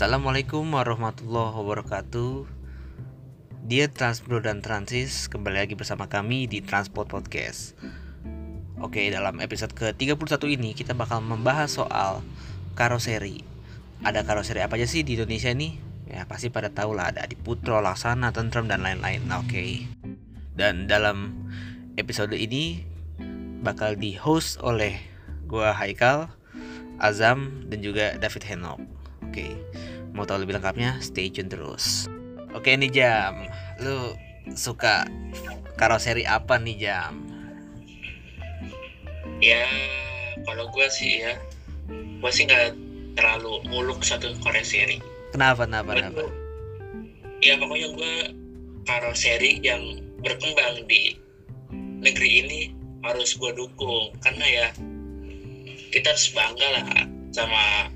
Assalamualaikum warahmatullahi wabarakatuh. Dia Transbro dan Transis Kembali lagi bersama kami di Transport Podcast. Oke dalam episode ke-31 ini Kita bakal membahas soal karoseri. Ada karoseri apa aja sih di Indonesia nih? Ya pasti pada tahu lah Ada Adiputro, Laksana, Tentrem, dan lain-lain. Oke. Dan dalam episode ini Bakal di host oleh Gua Haikal Azam dan juga David Henok. Oke, mau tahu lebih lengkapnya? Stay tune terus. Oke nih Jam, lu suka karoseri apa nih Jam? Ya, kalau gue sih ya, gue sih nggak terlalu muluk satu karoseri. Kenapa, kenapa, kenapa? Ya pokoknya gue karoseri yang berkembang di negeri ini harus gue dukung karena ya kita harus bangga lah sama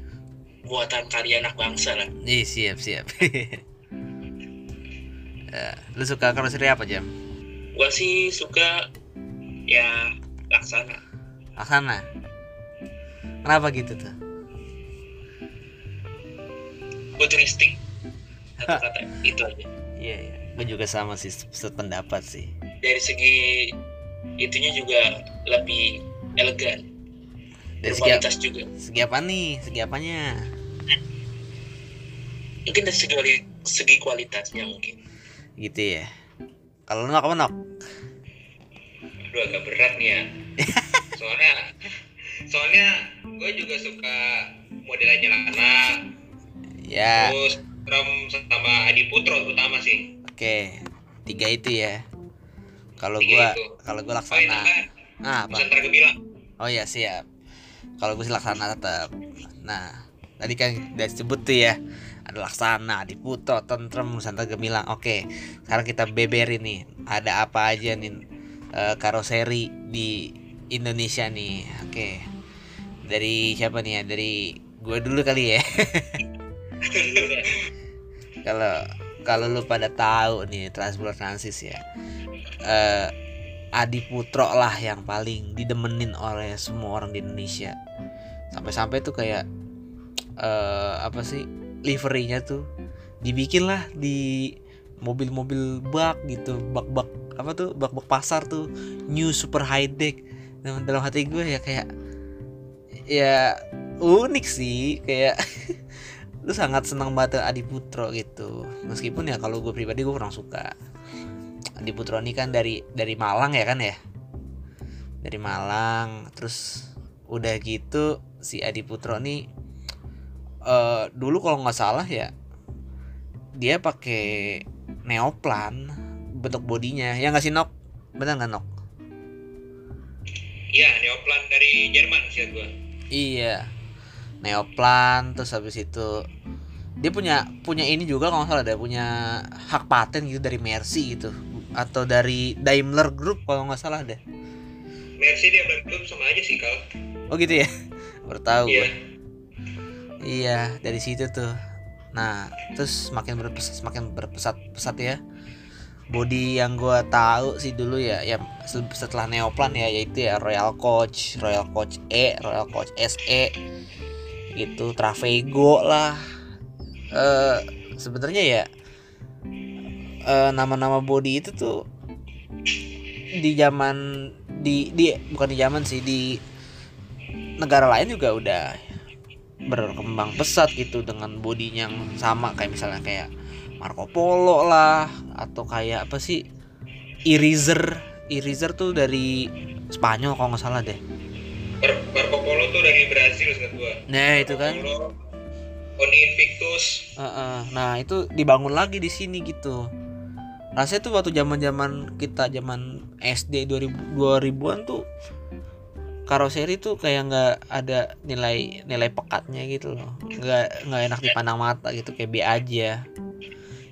buatan karya anak bangsa lah. Ih siap siap. ya, lu suka karoseri apa jam? Gua sih suka ya laksana. Laksana. Kenapa gitu tuh? Futuristik. Satu kata itu aja. Iya iya. Gue juga sama sih sependapat sih. Dari segi itunya juga lebih elegan. Dari segi, juga. Segi apa nih? Segi apanya? Mungkin dari segi, segi kualitasnya mungkin. Gitu ya. Kalau nok apa nok? Aduh agak berat nih ya. soalnya soalnya gue juga suka modelnya celana. Ya. Terus Ram sama Adi Putro terutama sih. Oke, tiga itu ya. Kalau gua kalau gua laksana. Ah, apa? Oh ya siap. Kalau gue sih laksana tetap. Nah, tadi kan udah disebut tuh ya ada laksana di Puto tentrem Nusantara Gemilang. Oke sekarang kita beberin nih ada apa aja nih uh, karoseri di Indonesia nih. Oke dari siapa nih ya? Dari gue dulu kali ya. Kalau kalau lu pada tahu nih Transbro Transis ya. Uh, Adi Putro lah yang paling didemenin oleh semua orang di Indonesia. Sampai-sampai tuh kayak uh, apa sih liverynya tuh dibikin lah di mobil-mobil bak gitu bak-bak apa tuh bak-bak pasar tuh new super high deck dalam, dalam hati gue ya kayak ya unik sih kayak lu sangat senang banget Adi Putro gitu. Meskipun ya kalau gue pribadi gue kurang suka Adi Putro ini kan dari dari Malang ya kan ya? Dari Malang terus udah gitu si Adi Putro nih uh, dulu kalau nggak salah ya dia pakai neoplan bentuk bodinya. Ya nggak sih nok? Benar nggak nok? Iya neoplan dari Jerman sih gua. Iya neoplan terus habis itu dia punya punya ini juga kalau nggak salah ada punya hak paten gitu dari Mercy gitu atau dari Daimler Group kalau nggak salah deh. Mercy Daimler Group sama aja sih kal. Oh gitu ya, bertahu iya. Iya dari situ tuh. Nah terus semakin berpesat semakin berpesat pesat ya. Body yang gue tahu sih dulu ya, ya setelah Neoplan ya yaitu ya Royal Coach, Royal Coach E, Royal Coach SE, gitu, Travego lah. Eh sebenarnya ya nama nama-nama body itu tuh di zaman di di bukan di zaman sih di negara lain juga udah berkembang pesat gitu dengan bodinya yang sama. Kayak misalnya kayak Marco Polo lah atau kayak apa sih Eraser Eraser tuh dari Spanyol kalau nggak salah deh. Marco Polo tuh dari Brasil gua. Nah itu kan. Oni Invictus. Uh -uh. nah itu dibangun lagi di sini gitu rasanya tuh waktu zaman zaman kita zaman SD 2000 2000-an tuh karoseri tuh kayak nggak ada nilai nilai pekatnya gitu loh. Nggak nggak enak dipandang mata gitu kayak B aja.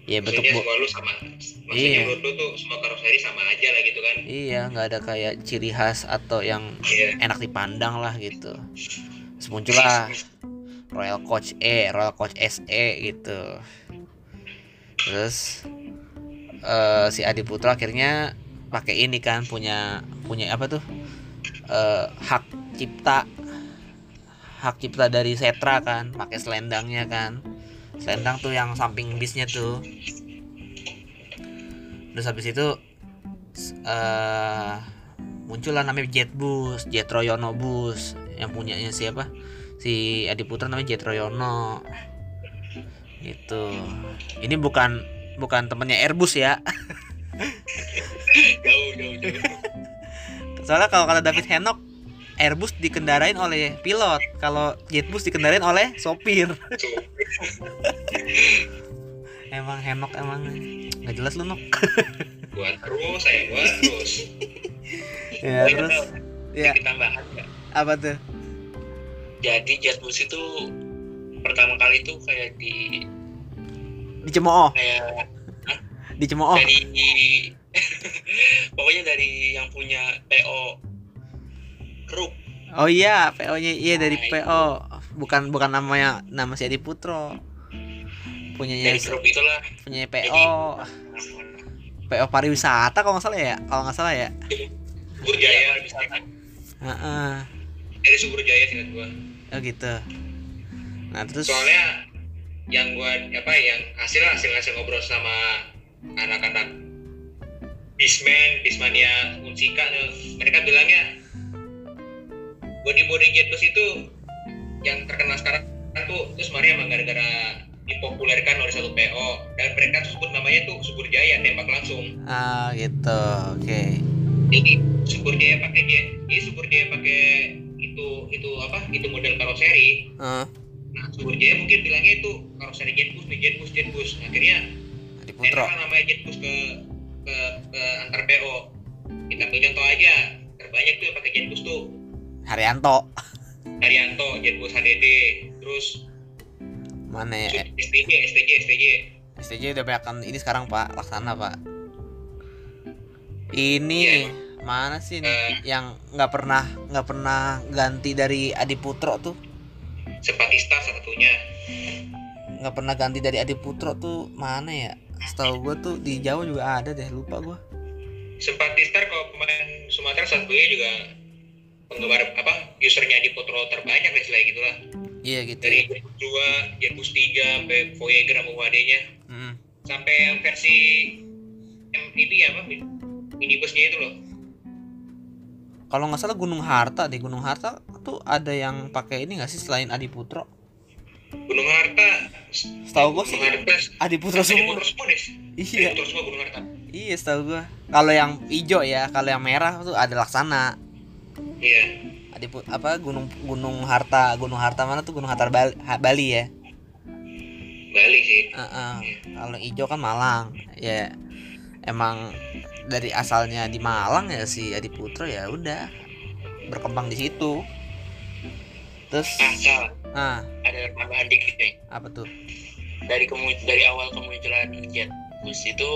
Ya betul bu sama iya. lu tuh semua karoseri sama aja lah gitu kan? Iya nggak ada kayak ciri khas atau yang iya. enak dipandang lah gitu. Terus muncullah Royal Coach E Royal Coach SE gitu. Terus uh, si Adi Putra akhirnya pakai ini kan punya punya apa tuh? Uh, hak cipta hak cipta dari Setra kan pakai selendangnya kan. Selendang tuh yang samping bisnya tuh. Terus habis itu s- eh muncul lah namanya Jet Bus Jet Royono Bus. Yang punyanya siapa? Si Adi Putra namanya Jet Royono. Gitu. Ini bukan bukan temennya Airbus ya. Jauh jauh jauh. Soalnya kalau kata David Henok Airbus dikendarain oleh pilot. Kalau Jetbus dikendarain oleh sopir. Emang Henok emang nggak jelas lu Nok. Gua terus saya gua terus. Ya terus. ya. tambahan ya. apa tuh? Jadi Jetbus itu pertama kali itu kayak di dicemooh kayak dicemooh dari pokoknya dari yang punya PO grup oh iya PO nya iya dari Nah, PO bukan bukan namanya nama si Adi Putro. Punyanya dari grup itulah. punya PO PO pariwisata kalau nggak salah ya? Kalau nggak salah ya? Subur jaya bisa Heeh. dari subur jaya singkat gua. Oh gitu. Nah terus soalnya yang gua apa yang hasil hasil hasil ngobrol sama anak-anak Bisman, Bismania Unsika mereka bilangnya body body jet bus itu yang terkenal sekarang tuh itu sebenarnya emang gara-gara dipopulerkan oleh satu PO dan mereka tuh sebut namanya tuh Subur Jaya nembak langsung. Ah gitu oke. Jadi Subur Jaya pakai jet jadi Subur Jaya pakai itu itu apa itu model karoseri. Eh, Nah, Subur Jaya mungkin bilangnya itu karoseri Jetbus nih, Jetbus, Jetbus. Nah, akhirnya Putro enak namanya Jetbus ke, ke ke antar PO. Kita ambil contoh aja, terbanyak tuh yang pakai Jetbus tuh. Haryanto. Haryanto, Jetbus HDD, terus mana ya? STJ, STJ, STJ. STJ udah banyak kan. Ini sekarang pak laksana pak. Ini mana sih nih yang nggak pernah nggak pernah ganti dari Adi Putro tuh Sepatista satunya. nggak pernah ganti dari Adi Putro tuh mana ya? Setahu gue tuh di Jawa juga ada deh lupa gue Sepatista kalau pemain Sumatera satunya juga penggemar apa usernya di Putro terbanyak lah selain gitulah. Iya gitu dari ya. 2, Jetbus 3 sampai Voyager sama UHD-nya Mm. sampai yang versi MPB ya apa minibusnya itu loh. Kalau nggak salah Gunung Harta di Gunung Harta tuh ada yang pakai ini nggak sih selain Adi Putro Gunung Harta. Setahu gue sih Harta. Adi Putro Adi semua. Putro semua deh iya. Adi Putro semua Gunung Harta. Iya setahu gue kalau yang hijau ya kalau yang merah tuh ada Laksana. Iya. Adi Put- apa Gunung Gunung Harta Gunung Harta mana tuh? Gunung Harta Bali, Ha- Bali ya? Bali sih. Heeh. kalau hijau kan Malang. Ya emang dari asalnya di Malang ya si Adi Putro ya udah berkembang di situ terus? Asal ah. Ada tambahan dikit nih. Apa tuh? Dari kemu dari awal kemunculan Jetbus itu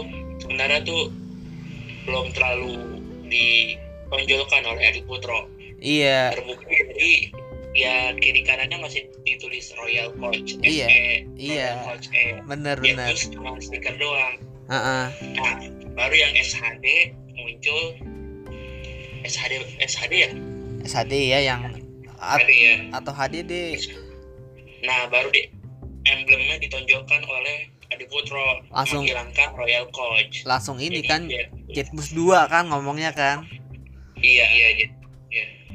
sebenarnya tuh belum terlalu ditonjolkan oleh Adi Putro. Iya. Terbukti dari ya kiri kanannya masih ditulis Royal Coach Iya, SE iya. Royal Coach E. Bener bener. Jetbus cuma stiker doang. Heeh. nah baru yang SHD muncul. SHD SHD ya? SHD ya yang at- ya. atau HDD nah baru di emblemnya ditonjolkan oleh Adi Putro. Langsung. menghilangkan Royal Coach. Langsung ini Jadi, kan Jetbus. Jetbus 2 kan ngomongnya kan? Iya iya Jet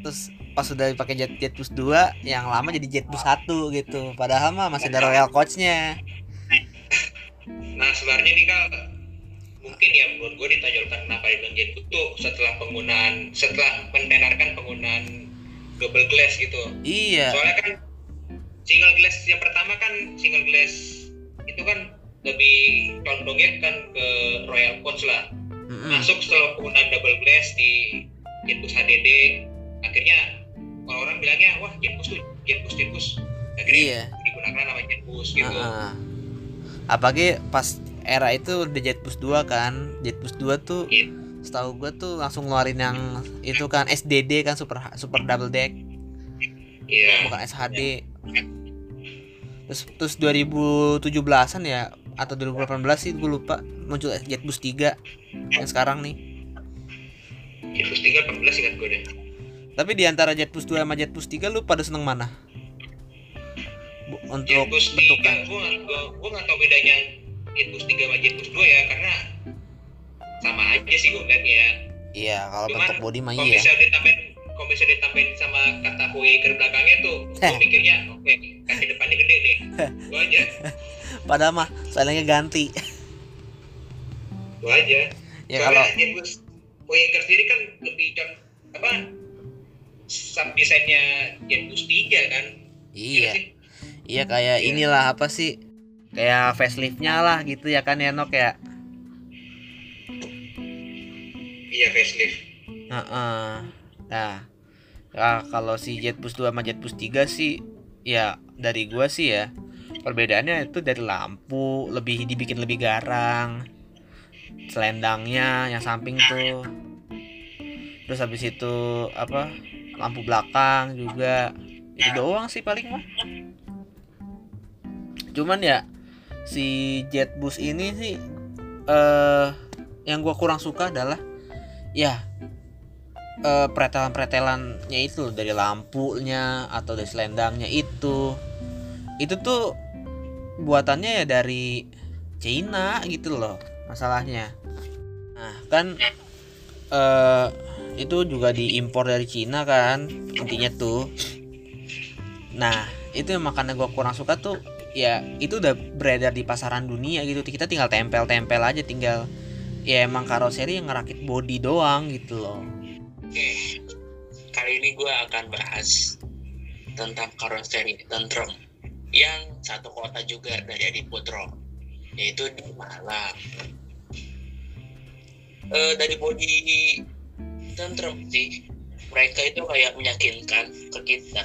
terus pas sudah dipakai Jet Jetbus 2 yang lama jadi Jetbus 1 gitu. Padahal mah masih ada Royal Coach-nya. Nah sebenarnya nih kal mungkin ya menurut gue ditonjolkan kenapa dibilang Jetbus tuh setelah penggunaan setelah mentenarkan penggunaan double glass gitu iya soalnya kan single glass yang pertama kan single glass itu kan lebih condongnya kan ke Royal Coach lah Mm-mm. masuk setelah penggunaan double glass di Jetbus HDD akhirnya orang-orang bilangnya wah Jetbus tuh Jetbus Jetbus akhirnya Iya. digunakan nama Jetbus gitu Heeh. apalagi pas era itu udah Jetbus 2 kan Jetbus 2 tuh Iya. Setahu gua tuh langsung ngeluarin yang itu kan SDD kan super super double deck. Iya. Bukan SHD terus terus 2017an ya atau 2018 sih gue lupa. Muncul Jetbus 3 yang sekarang nih. Jetbus 3 18 ingat gue deh. Tapi di antara Jetbus 2 sama Jetbus 3 lu pada seneng mana? Bu- untuk Jetbus 3 bentukan. gue gua, gua nggak tahu bedanya Jetbus 3 sama Jetbus 2 ya karena sama aja sih gue ngeliatnya ya iya kalau Cuman bentuk body mah kalau iya. misalnya ditambahin kalau misalnya ditambahin sama kata Huiger belakangnya tuh gue mikirnya oke kaki depannya gede nih. Gue aja. Padahal mah soalnya ganti. Gue aja. Ya Soalnya kalau Jetbus Huiger sendiri kan lebih kan apa sub desainnya Jetbus 3 kan. Iya sih? iya kayak Iya. inilah apa sih kayak faceliftnya lah gitu ya kan ya Nok ya iya facelift. Heeh. Nah, ya, kalau si Jetbus 2 sama Jetbus 3 sih ya dari gua sih ya perbedaannya itu dari lampu lebih dibikin lebih garang selendangnya yang samping tuh. Terus habis itu apa lampu belakang juga. Itu doang sih paling mah. Cuman ya si Jetbus ini sih eh yang gua kurang suka adalah ya eh, pretelan-pretelannya itu loh, dari lampunya atau dari selendangnya itu. Itu tuh buatannya ya dari Cina gitu loh masalahnya. Nah kan eh itu juga diimpor dari Cina kan intinya tuh. Nah itu yang makanya gue kurang suka tuh ya itu udah beredar di pasaran dunia gitu. Kita tinggal tempel-tempel aja tinggal ya emang karoseri yang ngerakit body doang gitu loh. Oke, kali ini gue akan bahas tentang karoseri Tentrem yang satu kota juga dari Adi Putro, yaitu di Malang. Eh, dari body Tentrem sih, mereka itu kayak meyakinkan ke kita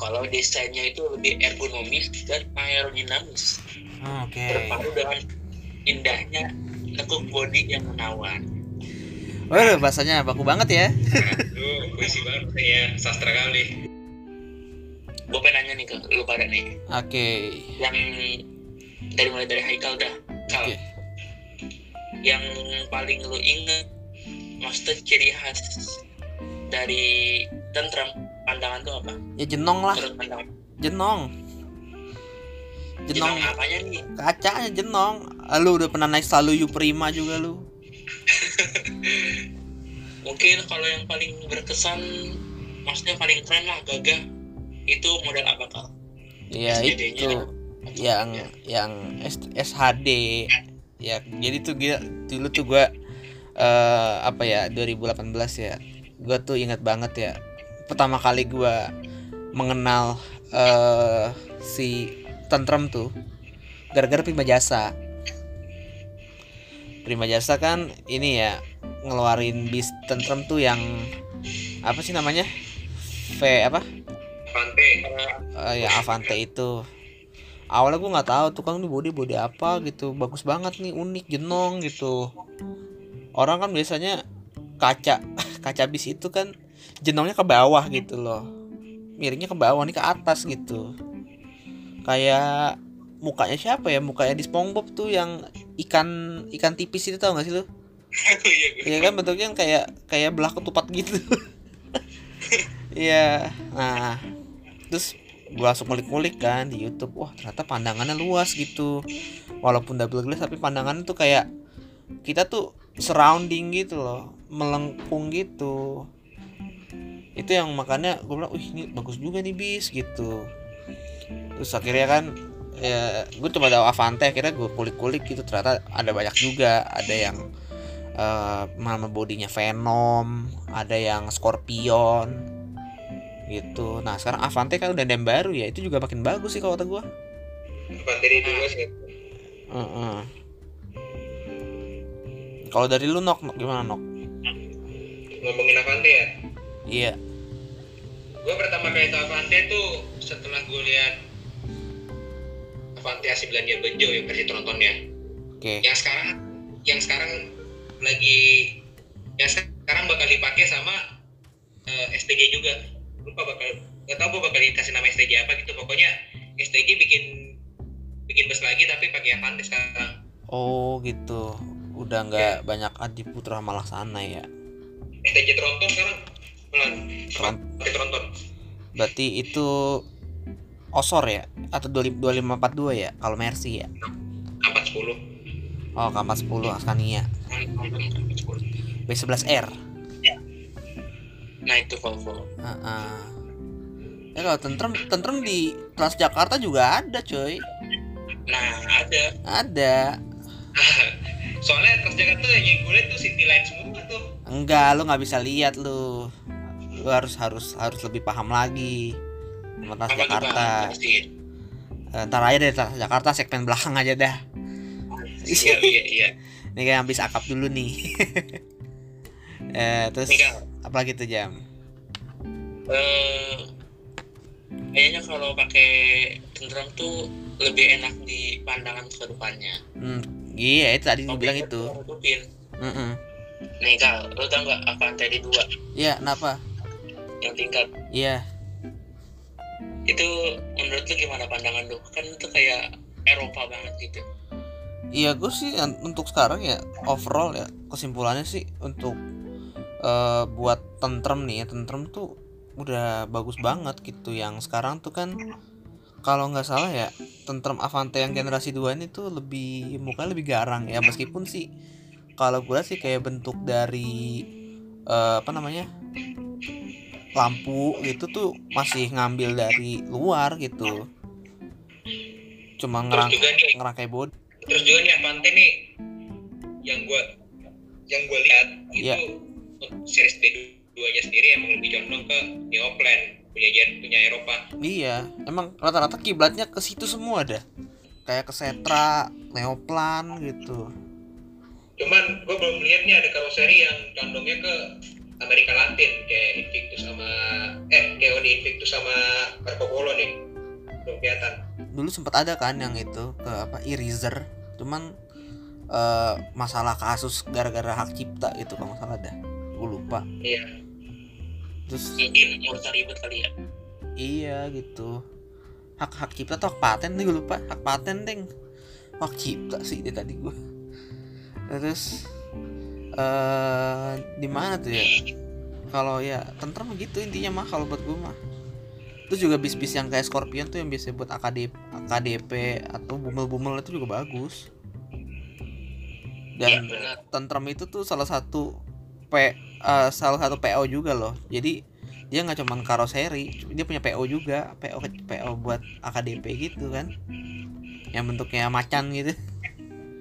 kalau desainnya itu lebih ergonomis dan aerodinamis, oke. Berpadu dengan indahnya lekuk body yang menawan. Waduh bahasanya baku banget ya. Aduh, puisi banget ya sastra kali. Gue pengen nanya nih ke lu pada nih, Oke. Yang dari mulai dari Haikal dah Kal. Oke. yang paling lu inget maksudnya ciri khas dari tentram pandangan tuh apa? Ya jenong lah. Jenong Jenong. Jenong apanya nih? Kacanya jenong. Ah, Lu udah pernah naik selalu Prima juga lu. Mungkin kalau yang paling berkesan maksudnya paling keren lah gagah. Itu model apa kal Ya itu. Yang Yang S- SHD Ya jadi tuh gila Dulu tuh gua eh Apa ya 2018 ya Gua tuh ingat banget ya Pertama kali gua Mengenal eh Si Tentrem tuh Gara-gara Prima Jasa. Prima Jasa kan ini ya ngeluarin bis tentrem tuh yang apa sih namanya? V apa? Pante. Eh, ya Avante itu. Awalnya gue nggak tahu tukang ini body body apa? gitu. Bagus banget nih unik jenong gitu. Orang kan biasanya kaca kaca bis itu kan jenongnya ke bawah gitu loh. Miringnya ke bawah nih ke atas gitu kayak mukanya siapa ya mukanya di SpongeBob tuh yang ikan ikan tipis itu tau gak sih lu iya gue Iya kan bentuknya yang kayak kayak belah ketupat gitu. Iya. nah, terus gua langsung ngulik-ngulik kan di YouTube. Wah, ternyata pandangannya luas gitu. Walaupun double glass tapi pandangannya tuh kayak kita tuh surrounding gitu loh, melengkung gitu. Itu yang makanya gue bilang, "Wih, ini bagus juga nih bis" gitu. Terus akhirnya kan ya gue coba tahu Avante akhirnya gue kulik-kulik gitu ternyata ada banyak juga ada yang eh nama bodinya Venom, ada yang Scorpion gitu. Nah sekarang Avante kan udah dem baru ya, itu juga makin bagus sih kalau kata gua. Pante ini dulu sih. Heeh. Kalau dari lu nok, Nok, gimana nok? Ngomongin Avante ya. Iya. Gue pertama kali tahu Avante tuh setelah gue lihat Avante AC Belanja Bejo yang versi trontonnya. Oke. Yang sekarang yang sekarang lagi yang sekarang bakal dipakai sama eh, STG juga. Lupa bakal nggak tahu gue bakal dikasih nama STG apa gitu. Pokoknya STG bikin bikin bus lagi tapi pakai Avante sekarang. Oh gitu. Udah nggak banyak Adi Putra malah sana ya. STG Tronton sekarang Tron- Tronton. Berarti itu Osor ya atau 2542 ya kalau Mercy ya. K410 Oh, K410 Scania. B11R. nah itu Volvo Heeh. Ya kalau tentrem tentrem di Transjakarta juga ada, coy. nah ada Ada. soalnya Transjakarta yang gue tuh city line semua tuh Enggak, lu nggak bisa lihat lu. Lu harus harus harus lebih paham lagi apa Transjakarta. pasti Eh, Ntar aja deh Transjakarta segmen belakang aja dah. iya iya iya Ini kayak habis akap dulu nih. eh terus tinggal apa lagi tuh jam? eh kayaknya kalau pakai tentrem tuh lebih enak di pandangan ke depannya Hmm, iya itu tadi gue bilang itu. Mm-mm. nih kal lo tau nggak Avante D2 Iya, kenapa? yang tingkat Iya. Itu menurut lu gimana pandangan lu? Kan itu kayak Eropa banget gitu. Iya, gue sih untuk sekarang ya overall ya kesimpulannya sih untuk eh, buat tentrem nih ya tentrem tuh udah bagus banget gitu. Yang sekarang tuh kan kalau nggak salah ya tentrem Avante yang generasi 2 ini tuh lebih mukanya lebih garang ya. Meskipun sih kalau gue sih kayak bentuk dari eh, apa namanya lampu gitu tuh masih ngambil dari luar gitu cuma ngerang nih ngerangkai body terus juga nih Avante nih yang gue yang gue lihat itu untuk series B2 nya sendiri emang lebih condong ke Neoplan punya Jen- punya Eropa Iya, emang rata-rata kiblatnya ke situ semua dah. Kayak ke Setra, Neoplan gitu. cuman gue belum lihat nih ada karoseri yang condongnya ke Amerika Latin kayak Invictus sama eh kayak Audi Invictus sama Marco Polo nih belum kelihatan Dulu sempat ada kan yang itu ke apa Irizer, cuman eh, masalah kasus gara-gara hak cipta gitu kalau salah dah. Gue lupa. iya Terus mungkin ribet kali ya iya gitu. Hak hak cipta tuh hak paten nih gue lupa. Hak paten deng. Hak cipta sih dia tadi gue. Terus eh di mana tuh ya? kalau ya tentrem gitu intinya mah kalau buat gue mah. Itu juga bis-bis yang kayak Scorpion tuh yang biasa buat AKDP, AKDP atau bumel-bumel itu juga bagus. Iya dan benar. tentrem itu tuh salah satu P eh, salah satu PO juga loh. Jadi dia nggak cuman karoseri dia punya PO juga. PO PO buat AKDP gitu kan. Yang bentuknya macan gitu.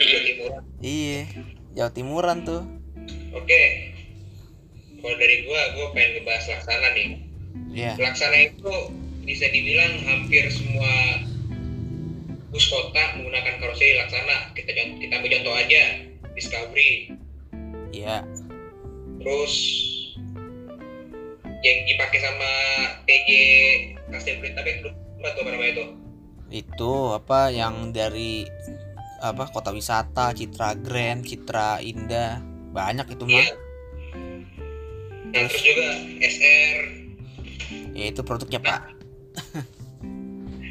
Timuran iya Jawa Timuran tuh oke. Kalau dari gua gua pengen ngebahas Laksana nih. Ya Laksana itu bisa dibilang hampir semua bus kota menggunakan karoseri Laksana. Kita kita ambil contoh aja Discovery. Ya terus yang dipakai sama TJ Berita itu lupa tuh apa namanya itu? Itu apa yang dari apa kota wisata Citra Grand Citra Indah banyak itu mah Iya. Nah, terus juga SR. ya itu produknya pak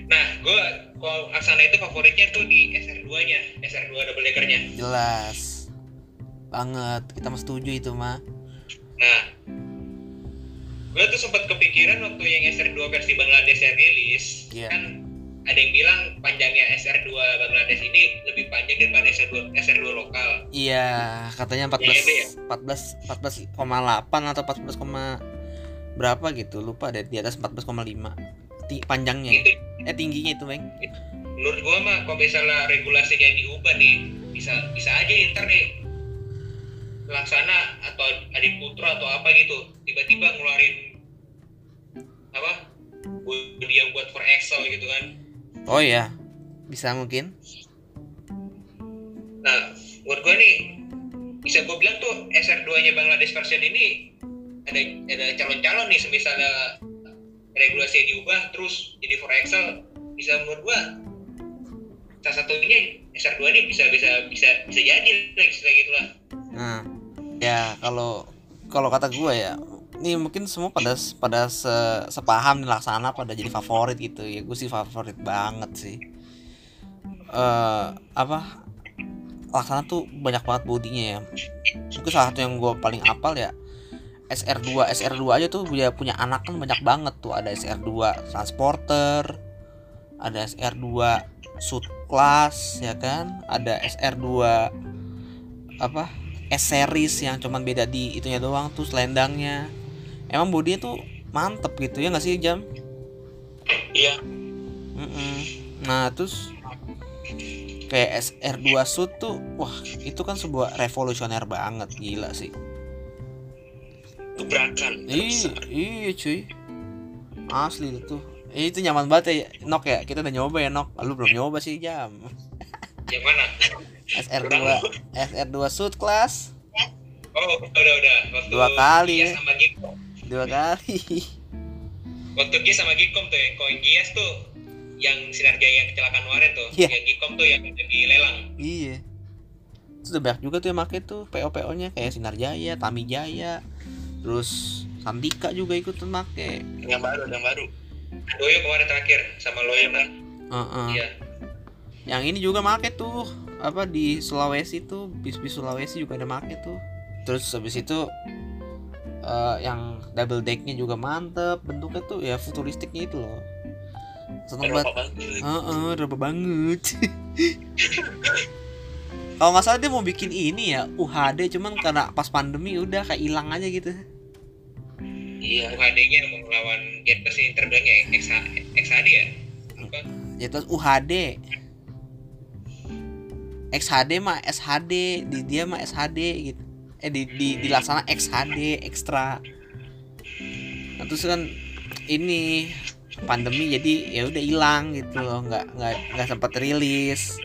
Nah, gue kalau Aksana itu favoritnya tuh di SR2-nya, SR2 double decker-nya. jelas banget kita mah setuju itu mah Nah, gue tuh sempat kepikiran waktu yang SR2 versi Bangladesh yang rilis, Iya. kan ada yang bilang panjangnya SR2 Bangladesh ini lebih panjang daripada SR2 SR2 lokal. iya katanya Iya, iya. 14 14 14,8 atau 14, koma berapa gitu lupa deh di atas 14,5 Ti- panjangnya Itu eh tingginya itu bang menurut gue mah kalau misalnya regulasinya diubah nih, bisa bisa aja ntar nih laksana atau adik putra atau apa gitu tiba-tiba ngeluarin apa yang buat for Excel gitu kan oh ya bisa mungkin. Nah buat gue nih bisa gue bilang tuh SR2 nya Bangladesh version ini ada ada calon-calon nih misalnya regulasi diubah terus jadi for Excel. Bisa menurut gue salah satunya SR2 ini bisa bisa bisa bisa jadi kayak gitu lah. Nah ya kalau kalau kata gue ya ini mungkin semua pada pada se, sepaham nih laksana pada jadi favorit gitu. Ya gue sih favorit banget sih. Eh apa? Laksana tuh banyak banget bodinya ya. Mungkin salah satu yang gue paling apal ya SR2 SR2 aja tuh dia punya anak kan banyak banget tuh. Ada SR2 transporter ada SR2 Suit Class ya kan? Ada SR2 apa? S series yang cuman beda di itunya doang tuh selendangnya emang bodinya tuh mantep gitu ya nggak sih jam? Iya. Mm-mm. nah terus kayak SR2 Suit tuh wah itu kan sebuah revolusioner banget gila sih. Gebrakan iya iya cuy. Asli itu Eh, itu nyaman banget ya Nok ya? Kita udah nyoba ya Nok? Lu belum nyoba sih jam. Yang mana? SR2 SR2 Suit Class Oh, udah udah. Waktu Dua kali, ya. sama Gikom. Dua kali Waktu Gias sama Gikom tuh yang koin Gias tuh yang sinergi yang kecelakaan kemarin tuh. Iya. Yang Gikom tuh yang jadi lelang. iya itu udah banyak juga tuh yang make tuh PO PO nya kayak Sinar Jaya Tami Jaya terus Santika juga ikutan make yang baru yang baru Doyo kemarin terakhir sama Loyo kan. Heeh. Iya. yang ini juga make tuh apa di Sulawesi tuh bis bis Sulawesi juga ada make tuh terus habis itu eh, yang double decknya juga mantep bentuknya tuh ya futuristiknya itu loh. Seneng banget. Heeh, Eropa banget. Kalau nggak salah dia mau bikin ini ya UHD cuman karena pas pandemi udah kayak hilang aja gitu. Iya UHD-nya mau melawan Jeters ini terbilangnya XH, XHD ya? Apa? ya terus UHD XHD mah SHD di dia mah SHD gitu eh di, di dilaksana XHD ekstra nah, terus kan ini pandemi jadi ya udah hilang gitu loh nggak nggak nggak sempat rilis.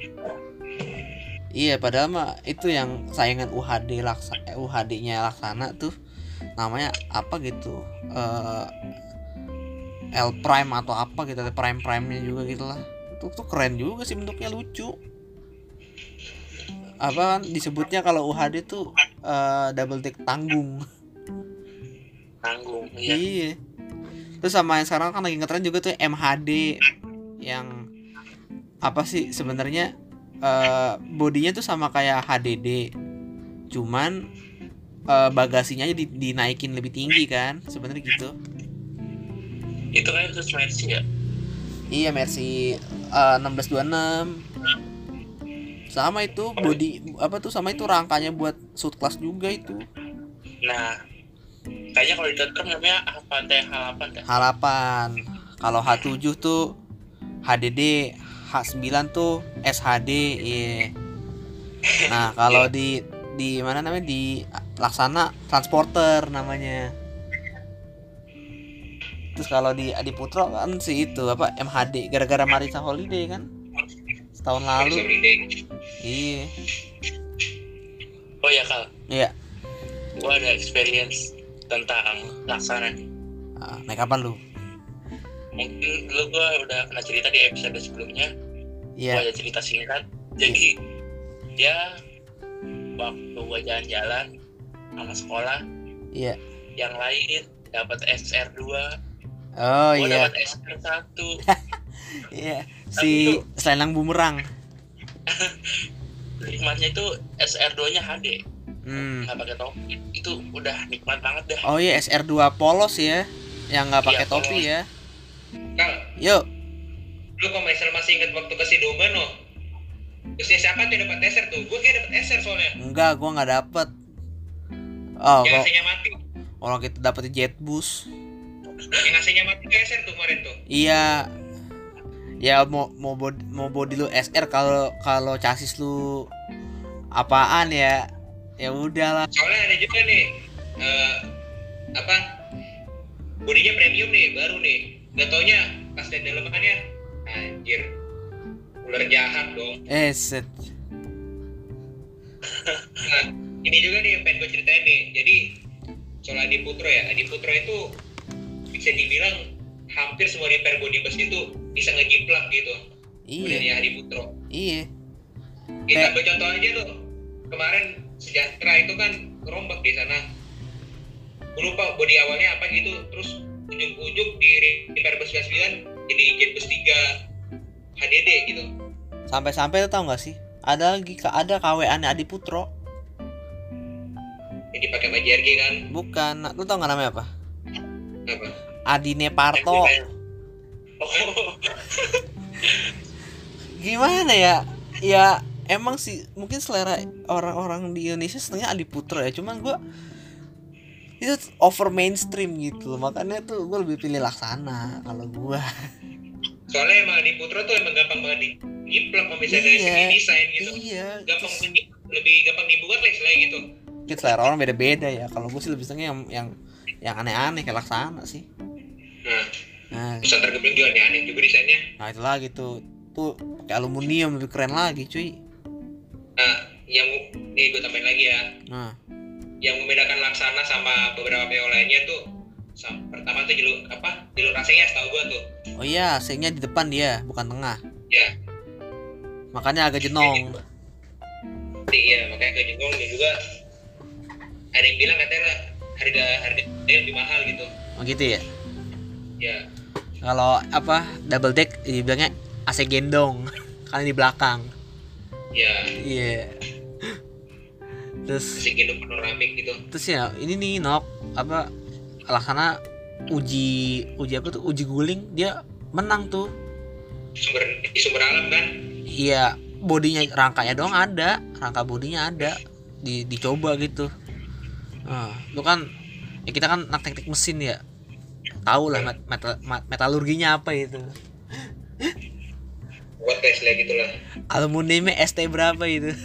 Iya padahal mah itu yang saingan UHD laksa eh, UHD-nya laksana tuh namanya apa gitu eh L Prime atau apa gitu Prime Prime nya juga gitu lah. Itu tuh keren juga sih bentuknya lucu apa kan disebutnya kalau UHD tuh eh, double deck tanggung. Tanggung iya. Iya. Terus sama yang sekarang kan lagi ngetren juga tuh MHD yang apa sih sebenarnya eh, bodinya tuh sama kayak HDD cuman eh, bagasinya aja di- dinaikin lebih tinggi kan sebenarnya gitu. Itu kan terus Mercy ya? Iya Mercy eh, 1626 sama itu body apa tuh sama itu rangkanya buat suit class juga itu. Nah kayaknya kalau di .com namanya apa teh? Halapan halapan. Kalau H7 tuh HDD H9 tuh SHD iya. Nah kalau di di mana namanya? Di laksana transporter namanya. Terus kalau di Adiputro kan sih itu apa MHD gara-gara Marisa Holiday kan setahun Lalu. iya. Oh ya kal iya. Gua ada experience tentang laksana nih Ah, naik kapan lu? Mungkin dulu gua udah pernah cerita di episode sebelumnya. Iya. Gua ada cerita singkat. Jadi ya waktu gua jalan-jalan sama sekolah iya. yang lain dapat SR2 oh iya. dapat SR1 iya si selendang bumerang nikmatnya itu SR2 nya HD hmm. nggak pakai topi itu udah nikmat banget dah oh iya SR2 polos ya yang nggak pakai Iya, topi polos. ya Kal, yuk lu kalau misal masih inget waktu ke Sidoban no Terusnya siapa tuh dapat SR tuh? Gue kayak dapat SR soalnya. enggak gua nggak dapet oh yang AC-nya mati. orang kita dapet jetbus Yang AC-nya mati ke SR tuh kemarin tuh. iya ya mau mau body, mau body lu SR kalau kalau chassis lu apaan ya ya udahlah Soalnya ada juga nih eh apa? Bodinya premium nih, baru nih. Gak taunya pas lihat dalemannya anjir. Ular jahat dong. eh set Nah, ini juga nih yang pengen gue ceritain nih. Jadi soal Adi Putro ya, Adi Putro itu bisa dibilang hampir semua repair body bus itu bisa ngejiplak gitu. Iya Adi Putro. iya Kita ambil contoh aja tuh. Kemarin sejahtera itu kan ngerombak di sana. Lupa body awalnya apa gitu, terus ujung-ujung di repair bus 99 jadi jet bus 3 HDD gitu. sampai-sampai tau nggak sih ada lagi ada KWA nya Adi Putro Jadi pakai baju RG kan. bukan lu tau nggak namanya apa Apa? Adi Neparto oh gimana ya? Ya emang sih mungkin selera orang-orang di Indonesia setengah Adi Putra ya. Cuman gua itu over mainstream gitu loh. Makanya tuh gue lebih pilih Laksana kalau gua. Soalnya emang di Putra tuh emang gampang banget di ngiplak kalau misalnya dari Iya, segi desain gitu. Iya. Gampang terus lebih gampang dibuat lah istilahnya gitu. Mungkin selera orang beda-beda ya. Kalau gue sih lebih seneng yang yang yang aneh-aneh kayak Laksana sih. Nah nah, Nusantara Gemilang juga aneh-aneh juga desainnya. Nah itu lagi tuh. Tuh pakai aluminium lebih keren lagi cuy. Nah yang nih gue tambahin lagi ya. Nah. Yang membedakan Laksana sama beberapa PO lainnya tuh sam- pertama tuh jalur apa? Jalur AC-nya setahu gue tuh. Oh iya sengnya di depan dia bukan tengah. Ya makanya agak jenong iya makanya ke jengkol dan juga ada yang bilang katanya harga harga lebih mahal gitu. Oh gitu ya? Ya kalau apa double deck dibilangnya AC gendong. Kan di belakang. Ya iya. Terus masih gendong panoramik gitu. terus ya ini nih nok apa laksana uji uji apa tuh? Uji guling dia menang tuh. Sumber di sumber alam kan? Iya bodinya rangkanya doang ada. Rangka bodinya ada. Di dicoba gitu. Nah, itu kan ya kita kan anak teknik mesin ya tahu lah met- metal- ma- metalurginya apa itu. Buat tes lah gitu lah aluminiumnya ST berapa itu?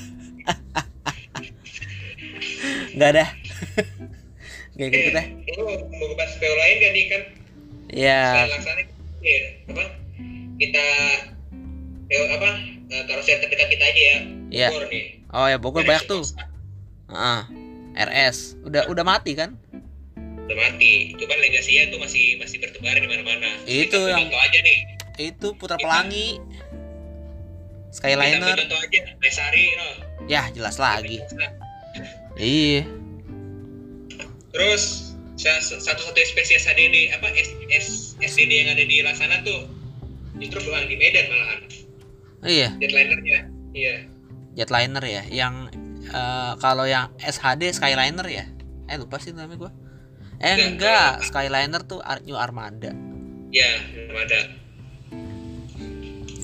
Nggak ada. Nggak ikut ikut deh Eh, lu mau bahas PO lain gak nih kan? Ya laksana ya apa? Kita PO apa? Eh, karoseri terdekat kita aja ya. Iya. Bogor nih. Oh ya Bogor banyak tuh. ah RS udah udah mati kan udah mati. Itu kan legasinya tuh masih masih bertebaran di mana-mana. Itu Kita yang- contoh aja nih itu Putra Pelangi kita ambil Skyliner. contoh aja Mesari no. ya jelas lagi. iya. Terus sa- satu-satu spesies HDD apa S, S, SDD yang ada di Laksana tuh justru bukan di Medan malahan. Iya. Jetliner-nya iya. Jetliner ya yang eh, kalau yang SHD Skyliner ya. Eh lupa sih namanya gua eh Enggak, enggak. Skyliner tuh Ar- New Armada. Ya belum ada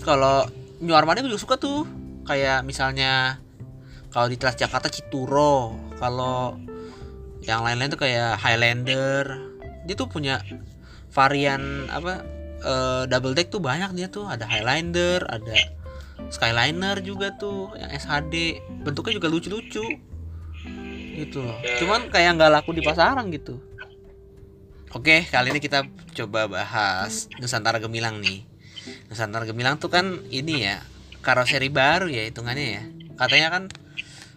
kalau New Armada gue juga suka tuh. Kayak misalnya kalau di Transjakarta Cituro. Kalau yang lain-lain tuh kayak Highlander. Dia tuh punya varian apa eh, double deck tuh banyak dia tuh. Ada Highlander ada Skyliner juga tuh yang SHD bentuknya juga lucu-lucu. Gitu. Loh cuman kayak nggak laku di pasaran gitu oke kali ini kita coba bahas Nusantara Gemilang nih. Nusantara Gemilang tuh kan ini ya karoseri baru ya hitungannya ya. Katanya kan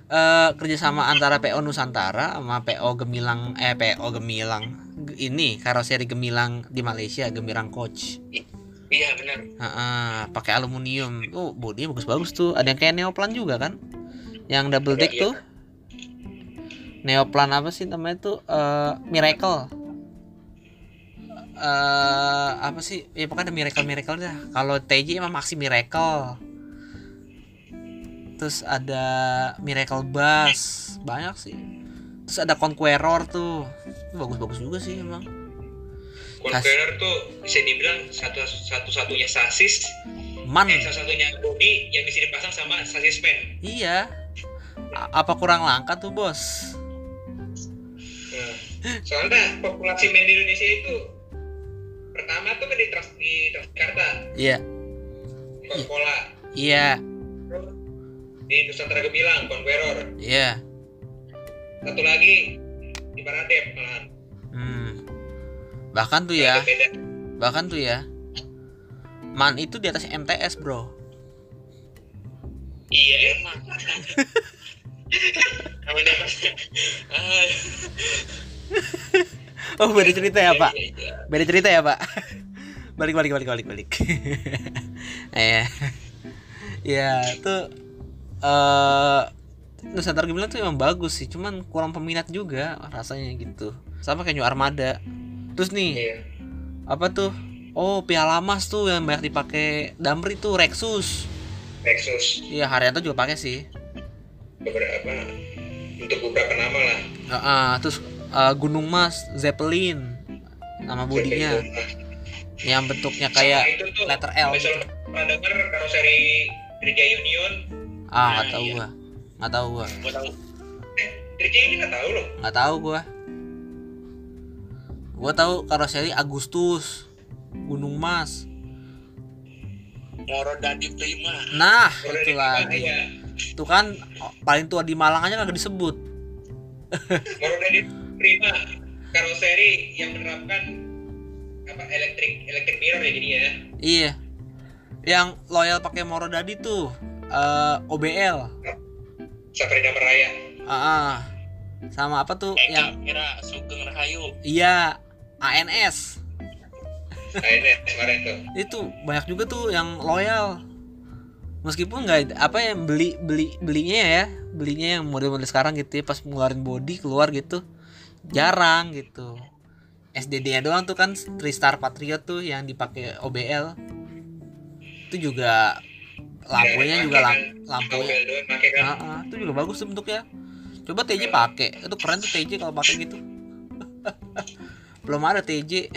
eh kerjasama antara PO Nusantara sama PO Gemilang eh PO Gemilang ini karoseri Gemilang di Malaysia Gemilang Coach. Iya benar. Heeh, pakai aluminium. Oh bodinya bagus-bagus tuh. Ada yang kayak neoplan juga kan? Yang double deck Iya. tuh? Neoplan apa sih namanya tuh? Eh miracle eh apa sih? Ya pokoknya ada miracle miracle dah kalau TJ emang maxi miracle. Terus ada miracle bass banyak sih. Terus ada conqueror tuh. Bagus-bagus juga sih emang. Conqueror tuh bisa dibilang satu satu satunya sasis. Man. Eh satu satunya bodi yang bisa dipasang sama sasis pen. Iya. A- apa kurang langka tuh bos? nah, soalnya populasi men di Indonesia itu pertama tuh kan di Trans di Transjakarta. Iya, di iya, terus di Nusantara Gemilang Conqueror iya. satu lagi di Paradem malahan. Hmm. Bahkan tuh ya, beda. Bahkan tuh ya. Man itu di atas MTS bro. iya emang. Kamu dapat Oh beda cerita ya pak? iya, iya. Beda cerita ya pak? balik balik balik balik balik. Eh, ya tuh eh Nusantara Gemilang tuh emang bagus sih, cuman kurang peminat juga rasanya gitu. Sama kayak New Armada. Terus nih, iya apa tuh oh piala mas tuh yang banyak dipakai Damri tuh Rexus Lexus iya Haryanto juga pakai sih beberapa untuk beberapa nama lah Heeh, terus eh, Gunung Mas Zeppelin nama bodinya yang bentuknya kayak tuh, letter L Vessel, pernah denger karoseri Gereja Union? Ah nggak Nah, tahu iya. gua. Nggak tahu gua. Gua tahu. Gereja ini nggak tahu loh nggak tahu gua. Gua tahu karoseri Agustus Gunung Mas. Moro Dadi Prima. nah Udah itu lagi ya itu kan paling tua di Malang aja kagak disebut. Moro Prima karoseri yang menerapkan apa elektrik elektrik mirror ya jadinya ya? Iya. Yang loyal pakai Moro Dadi tuh eh, OBL Saprina Meraya ah ah. sama apa tuh Eka yang Mira Sugeng Rahayu. iya ANS nah kemarin tuh. Itu banyak juga tuh yang loyal. Meskipun nggak apa yang beli beli belinya ya belinya yang model-model sekarang gitu ya pas ngeluarin body keluar gitu jarang gitu. SDD-nya doang tuh kan Tristar Patriot tuh yang dipakai OBL itu juga lampunya juga lamp, lampunya. Lampunya kan. Ah, ah, itu juga bagus bentuknya. Coba TJ pakai. Itu keren tuh TJ kalau pakai gitu. Belum ada TJ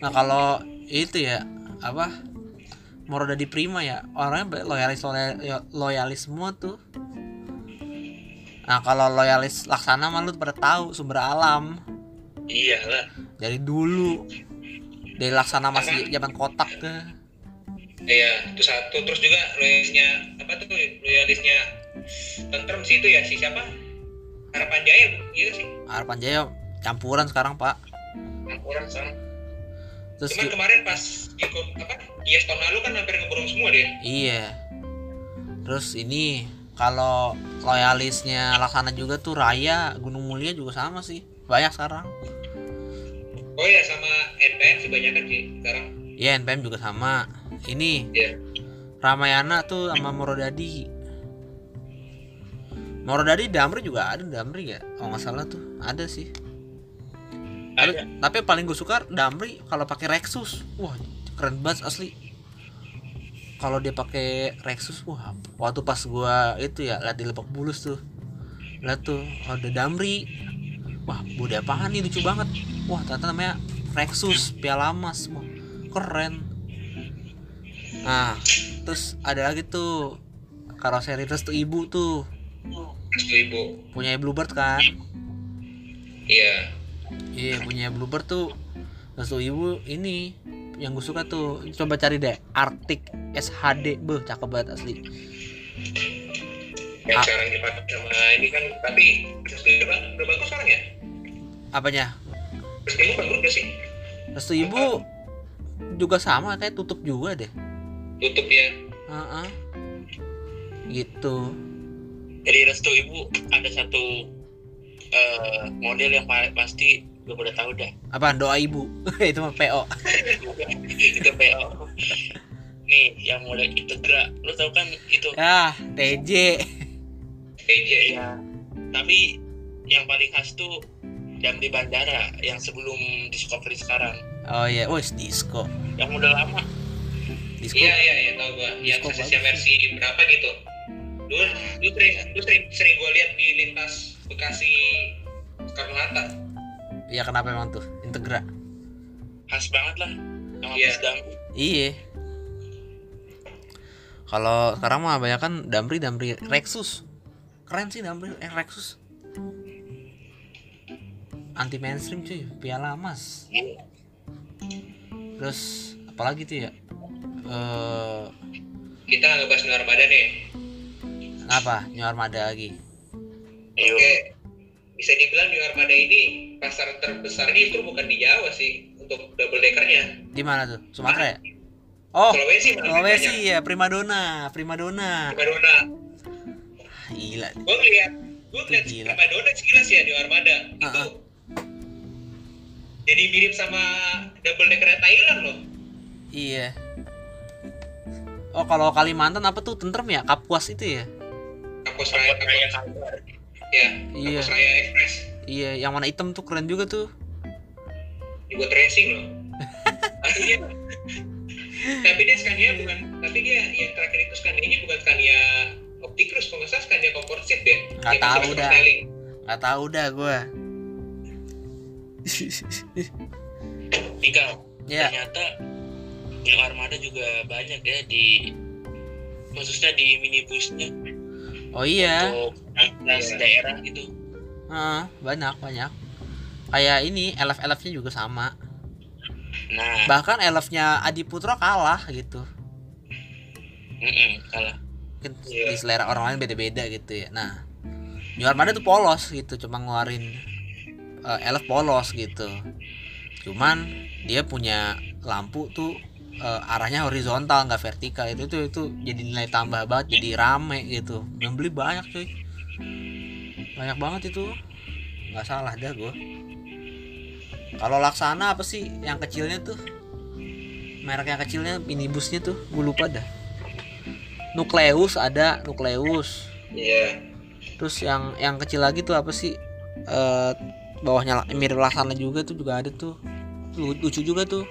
nah kalau itu ya apa Moroda di Prima ya orangnya loyalis loyalis, loyalis semua tuh nah kalau loyalis Laksana mah lu pada tahu sumber alam. Iyalah. dari dulu dari Laksana masih zaman kotak tuh. Iya itu satu. Terus juga loyalisnya apa tuh loyalisnya tentrem sih itu ya si siapa? Harapan jaya gitu sih? Harapan Jaya campuran sekarang pak. Campuran sekarang. Terus cuman kemarin pas apa? Yes tahun lalu kan hampir ngeborong semua dia. Iya. Terus ini kalau loyalisnya Laksana juga tuh Raya, Gunung Mulia juga sama sih. Banyak sekarang. oh ya sama NPM sih banyak kan sih sekarang Iya, NPM juga sama. Ini Iya. Ramayana tuh sama Morodadi. Morodadi Damri juga ada Damri ya? Kalau nggak salah tuh ada sih. Tapi, Ada. tapi paling gue suka Damri kalau pakai Rexus. Wah, keren banget asli. Kalau dia pakai Rexus, wah, waktu pas gua itu ya lihat di Lebak Bulus tuh. Lihat tuh ada Damri. Wah, bodi apaan nih lucu banget. Wah, ternyata namanya Rexus Piala Mas. Wah, keren. Nah, terus ada lagi tuh karoseri Restu Ibu tuh Restu ibu punya Bluebird kan? iya Iya punya Bluebird tuh Restu Ibu ini yang gue suka tuh coba cari deh Arctic SHD beh cakep banget asli. Yang Ah. sekarang dipakai sama ini kan tapi Restu ibu udah bagus sekarang ya? Apanya? Restu ibu bagus gak sih? Restu Ibu juga sama kayak tutup juga deh. Tutup ya? Heeh. gitu. Jadi restu ibu ada satu eh, model yang pa- pasti gue udah tahu dah. apa doa ibu itu mah PO itu PO. Nih yang itu gerak. Lu tahu kan itu ah TJ TJ ya. Tapi yang paling khas tuh Damri Bandara yang sebelum Discovery sekarang. oh iya wes disco Yang model lama. disco iya iya iya tau gua yang bagus. versi berapa gitu dulu dulu sering dulu sering sering gua lihat di lintas Bekasi Soekarno Hatta iya kenapa emang tuh Integra Khas banget lah. Sama Iya. Bis Damri. Iya. Kalau sekarang mah banyak kan Damri Damri Rexus. Keren sih Damri eh Rexus. Anti mainstream cuy, piala emas. Iya. Terus apalagi tuh ya? Eh kita nggak ngebahas New Armada nih apa? New Armada lagi. Oke bisa dibilang New Armada ini pasar terbesarnya itu bukan di Jawa sih untuk double deckernya Di mana tuh? Sumatera ya? Oh, Sulawesi Sulawesi ya, primadona, primadona. Primadona Gila. gue ngeliat gue ngeliat Itu gila. Primadona sekilas ya New Armada itu Ah, ah. jadi mirip sama double decker Thailand loh Iya. Oh, kalau Kalimantan apa tuh tentrem ya? Kapuas itu ya? kampus raya Kampus Raya kampus, Kalbar. ya Iya. kampus raya express Iya, yang warna hitam tuh keren juga tuh. dibuat racing loh tapi dia tapi dia Scania bukan tapi dia yang terakhir itu Scania bukan Scania Optikrus kalau nggak salah Scania Composite deh Nggak tahu dah. styling. Gak tahu dah gue. Tiga. ya, Ternyata yang armada juga banyak ya di khususnya di minibusnya oh iya untuk Iya. daerah gitu Banyak banyak. Kayak ini elf-elfnya juga sama. Nah. Bahkan elfnya Adi Putro kalah gitu. Mm-mm, kalah. Mungkin Iya. di selera orang lain beda-beda gitu ya. Nah New Armada tuh polos gitu cuma ngeluarin eh, elf polos gitu. Cuman dia punya lampu tuh eh, arahnya horizontal nggak vertikal. Itu itu itu jadi nilai tambah banget jadi rame gitu. Yang beli banyak cuy banyak banget itu. Nggak salah dah gue kalau laksana apa sih yang kecilnya tuh? Merek yang kecilnya minibusnya tuh gue lupa dah. Nukleus ada nukleus Iya. terus yang yang kecil lagi tuh apa sih? Eh bawahnya mirip laksana juga tuh juga ada tuh. Lu- lucu juga tuh.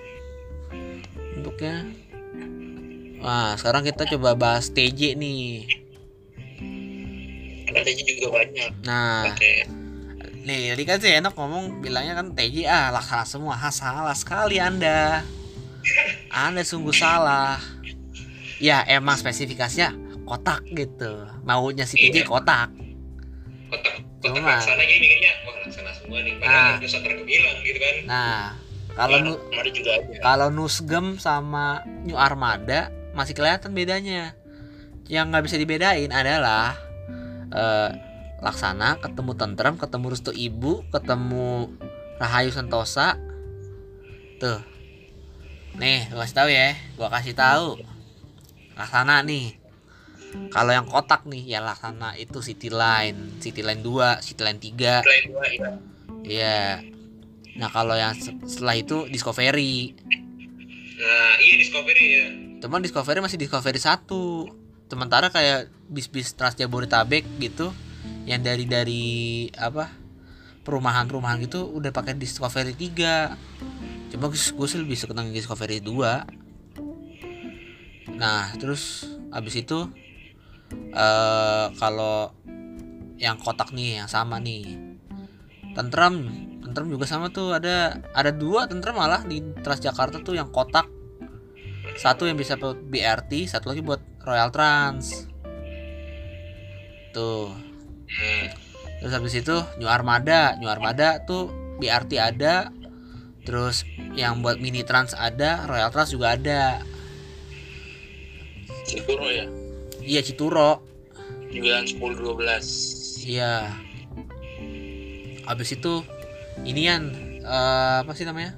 Bentuknya. Nah sekarang kita coba bahas TJ nih katanya juga banyak. Nah. Pakai nih tadi kan sih enak ngomong bilangnya kan TJ ah laksana semua. Ah, salah sekali anda. Anda sungguh salah. Ya emang spesifikasinya kotak gitu. Maunya si TJ Iya. kotak. Kotak kotak Cuma- laksana gini mikirnya wah laksana semua nih. Ah. Padahal itu satu bilang gitu kan. nah kalau Ya, nu- juga ada. Kalau Nusgem sama New Armada masih kelihatan bedanya. Yang nggak bisa dibedain adalah eh, Laksana ketemu Tentrem, ketemu Restu Ibu, ketemu Rahayu Sentosa. Tuh. Nih, gua kasih tahu ya. Gua kasih tahu. Laksana nih. Kalau yang kotak nih ya Laksana itu City Line, City Line 2, City Line 3. selain dua ya Iya. Nah, kalau yang se- setelah itu Discovery. Nah, iya discovery ya. Cuman Discovery masih Discovery 1 Sementara kayak bis-bis Trans Jabodetabek gitu Yang dari dari apa Perumahan-perumahan gitu udah pakai Discovery 3 Cuma gue sih lebih Discovery 2 Nah terus abis itu eh Kalau yang kotak nih yang sama nih Tentrem Tentrem juga sama tuh. Ada ada dua tentrem malah di Transjakarta tuh yang kotak. Satu yang bisa buat BRT satu lagi buat Royal Trans. Tuh. Terus habis itu New Armada. New Armada tuh BRT ada. Terus yang buat mini trans ada Royal Trans juga ada. Cikuro ya? Iya Cituro. 9 10 12 iya. Habis itu inian eh, apa sih namanya?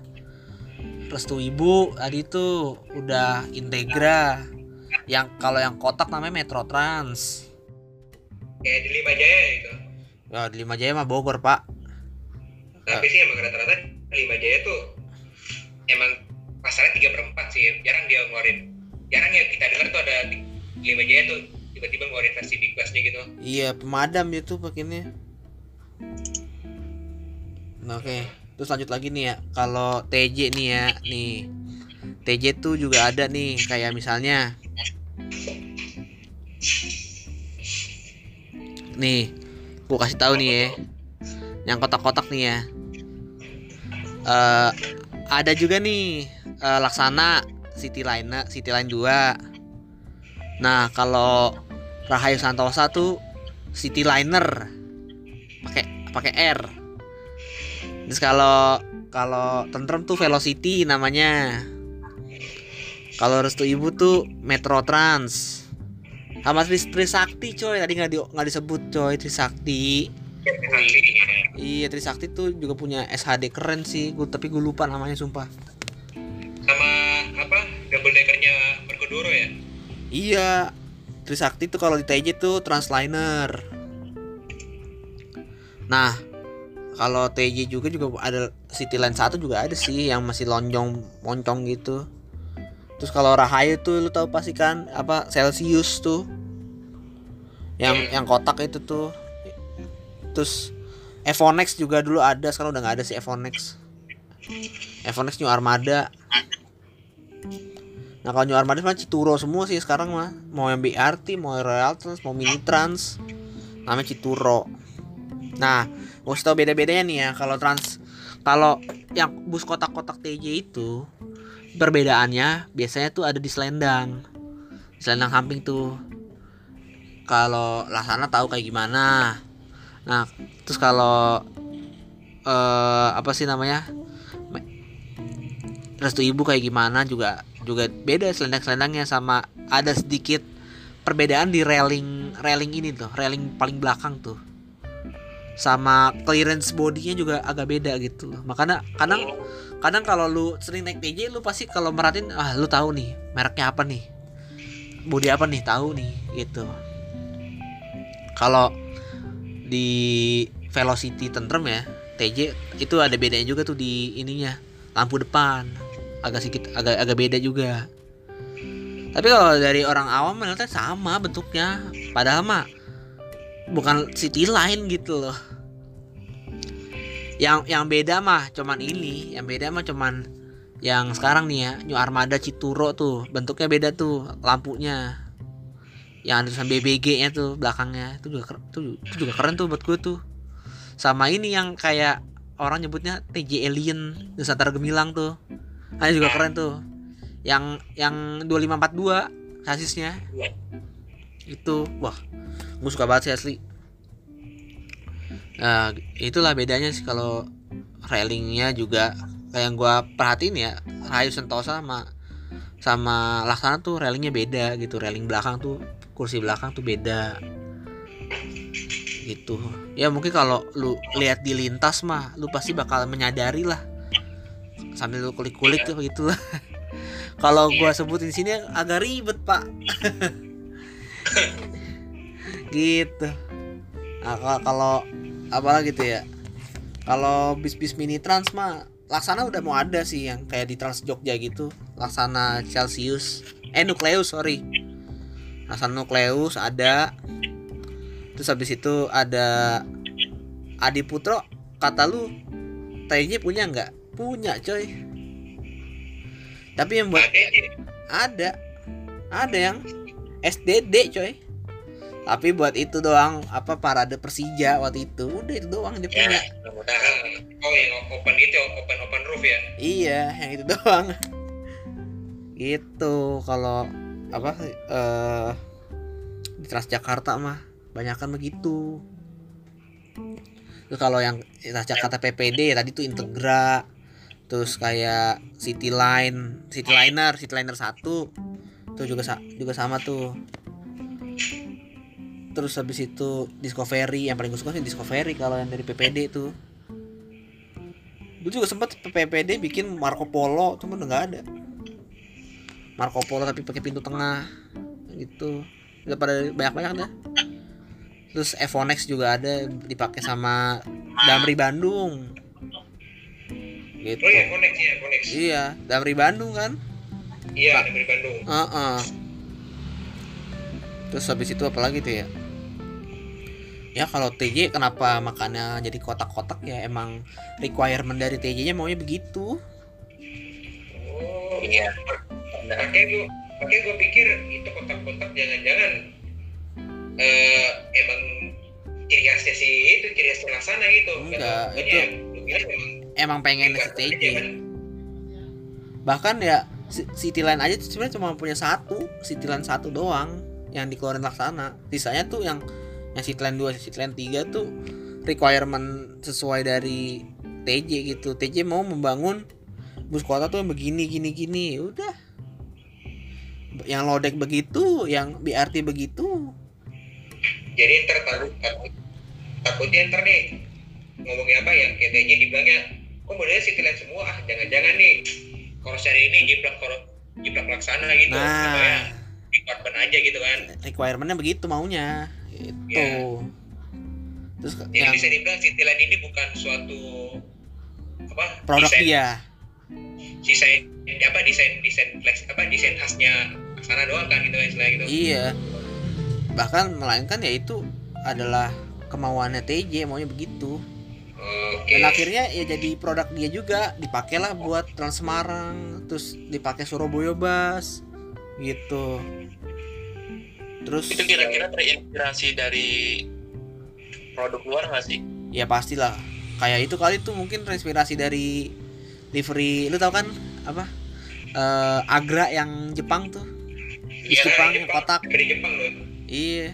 Restu Ibu tadi tuh udah Integra yang kalau yang kotak namanya Metro Trans Kayak di Lima Jaya itu. Ya, di Lima Jaya mah Bogor, Pak. Tapi sih emang rata-rata Lima Jaya tuh emang pasarnya tiga perempat sih. Jarang dia ngeluarin. Jarang ya kita dengar tuh ada di Lima Jaya tuh tiba-tiba ngeluarin versi big bassnya gitu. Iya, pemadam itu pakainya. Nah, oke. Terus lanjut lagi nih ya. Kalau TJ nih ya, nih. TJ tuh juga ada nih, kayak misalnya Nih, gua kasih tahu nih ya. Yang kotak-kotak nih ya. Eh ada juga nih eh, Laksana City Line City Line 2. Nah, kalau Rahayu Santosa tuh City Liner pakai pakai R. Terus kalau kalau Tentrem tuh Velocity namanya. Kalau Restu Ibu tuh Metro Trans. Sama Tris Trisakti coy, tadi nggak di, nggak disebut coy Trisakti. Iya Trisakti tuh juga punya SHD keren sih, gua, tapi gue lupa namanya sumpah. Sama apa? Double deckernya Mercodoro ya? Iya, Trisakti tuh kalau di TJ tuh Transliner. Nah, kalau TJ juga juga ada City Line 1 juga ada sih yang masih lonjong moncong gitu. Terus kalau Rahayu tuh lu tahu pasti kan apa Celsius tuh. Yang yang kotak itu tuh. Terus Evonex juga dulu ada, sekarang udah nggak ada sih Evonex. Evonex New Armada. Nah kalau New Armada mah Cituro semua sih sekarang mah Mau yang BRT, mau yang Royal Trans, mau Mini Trans Namanya Cituro Nah, gue tau beda-bedanya nih ya Kalau trans Kalau yang bus kotak-kotak TJ itu perbedaannya biasanya tuh ada di selendang. Selendang samping tuh. Kalau Laksana tahu kayak gimana? Nah terus kalau eh apa sih namanya? Restu ibu kayak gimana juga juga beda selendang-selendangnya sama ada sedikit perbedaan di railing railing ini tuh railing paling belakang tuh. Sama clearance bodinya juga agak beda gitu. Loh makanya kadang kadang kalau lu sering naik TJ lu pasti kalau merhatiin ah lu tahu nih mereknya apa nih? Body apa nih? Tahu nih gitu. Kalau di velocity tentrem ya TJ itu ada bedanya juga tuh di ininya lampu depan. Agak sedikit agak agak beda juga. Tapi kalau dari orang awam melihatnya sama bentuknya. Padahal mah bukan city line gitu loh yang yang beda mah cuman ini. Yang beda mah cuman yang sekarang nih ya New Armada Cituro tuh. Bentuknya beda tuh lampunya. Yang ada tulisan BBG nya tuh belakangnya. Itu juga tuh, itu juga keren tuh buat gue tuh. Sama ini yang kayak orang nyebutnya TJ Alien Nusantara Gemilang tuh. Nah, juga keren tuh. Yang yang 2542 sasisnya. Itu wah gue suka banget sih asli nah itulah bedanya sih kalau railingnya juga. Kayak yang gue perhatiin ya Rayu Sentosa sama sama Laksana tuh railingnya beda gitu. Railing belakang tuh kursi belakang tuh beda. Gitu. Ya mungkin kalau lu lihat di lintas mah lu pasti bakal menyadari lah. Sambil lu kulik-kulik tuh gitu. Lah kalau gua sebutin sini agak ribet pak. Gitu. Nah ka- kalau apalah gitu ya. Kalau bis-bis mini trans mah laksana udah mau ada sih yang kayak di Trans Jogja gitu. Laksana Celsius. Eh Nukleus sorry. Laksana Nukleus ada. Terus habis itu ada Adi Putro kata lu TJ punya nggak? Punya coy. Tapi yang buat ada. Ada. Yang SDD coy tapi buat itu doang apa parade Persija waktu itu. Udah itu doang dia ya punya mudah-mudahan. Oh yang open itu open open roof ya? Iya yang itu doang. Gitu kalau apa eh di Transjakarta mah banyakan begitu. Terus kalau yang Transjakarta PPD ya tadi tuh Integra terus kayak City Line City Liner City Liner 1 tuh juga juga sama tuh terus habis itu Discovery yang paling gue suka sih Discovery kalau yang dari PPD tuh. Gue juga sempet PPD bikin Marco Polo cuman udah nggak ada. Marco Polo tapi pakai pintu tengah gitu. Udah pada banyak banyak dah. Terus Evonex juga ada dipakai sama Damri Bandung. Gitu. Oh ya connect ya connect iya Damri Bandung kan? Iya dari Bandung. Heeh. Terus habis itu apa lagi tuh ya? Ya kalau TJ kenapa makannya jadi kotak-kotak ya emang requirement dari TJ-nya maunya begitu. oh iya makanya gue makanya gue pikir itu kotak-kotak jangan-jangan eh emang ciri khasnya si itu ciri khasnya laksana gitu Enggak, Pokoknya itu- emang Emang pengen si TJ. kan? Bahkan ya City Line aja tuh sebenarnya cuma punya satu, City Line satu doang yang dikeluarin laksana. Sisanya tuh yang yang City Line 2, City Line 3 tuh requirement sesuai dari TJ gitu. TJ mau membangun bus kota tuh yang begini gini gini, udah. Yang lodek begitu, yang BRT begitu. jadi ntar takut takut takutnya ntar nih ngomongin apa yang kayak TJ dibilangnya kok modelnya Line semua ah jangan-jangan nih kalau seri ini jiplak kalau jiplak laksana gitu ya Nah, department aja gitu kan requirementnya begitu maunya. Gitu. Iya. Terus jadi yang bisa dibilang Line ini bukan suatu apa produk desain, dia. desain apa desain desain flex apa desain khasnya laksana doang kan gitu kan istilahnya gitu Iya. Bahkan melainkan ya itu adalah kemauannya TJ maunya begitu. oke Dan akhirnya ya jadi produk dia juga dipakailah buat Trans Semarang, terus dipakai Surabaya Bus gitu. Terus itu kira-kira terinspirasi dari produk luar nggak sih? Ya pastilah. Kayak itu kali tuh mungkin terinspirasi dari livery lu tau kan? Apa? Eh, Agra yang Jepang tuh. Bis Iya, Jepang, Jepang. kotak. Dari Jepang loh. iya.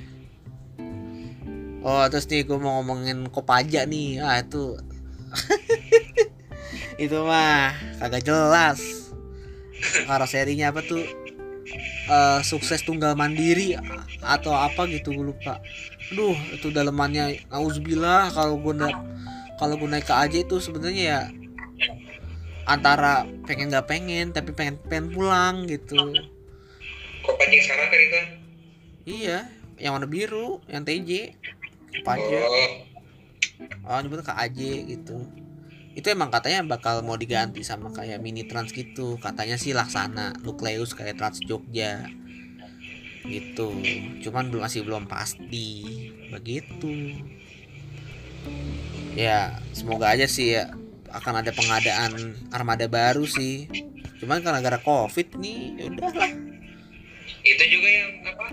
Oh terus nih gue mau ngomongin Kopaja nih. Ah itu. Itu mah kagak jelas. Karoserinya apa tuh eh, sukses tunggal mandiri atau apa gitu gue lupa. Aduh itu dalemannya. Nauzubillah kalau gue naik kalau gue naik ke AJ itu sebenarnya ya antara pengen nggak pengen tapi pengen pengen pulang gitu. Kok pancing sekarang kan itu? iya yang warna biru yang TJ Kopaja Oh, oh nyebutnya ke AJ gitu itu emang katanya bakal mau diganti sama kayak mini trans gitu. Katanya sih laksana nukleus kayak trans Jogja. Gitu. Cuman belum masih belum pasti. Begitu. Ya semoga aja sih ya akan ada pengadaan armada baru sih. Cuman karena gara covid nih ya udahlah. Itu juga yang apa?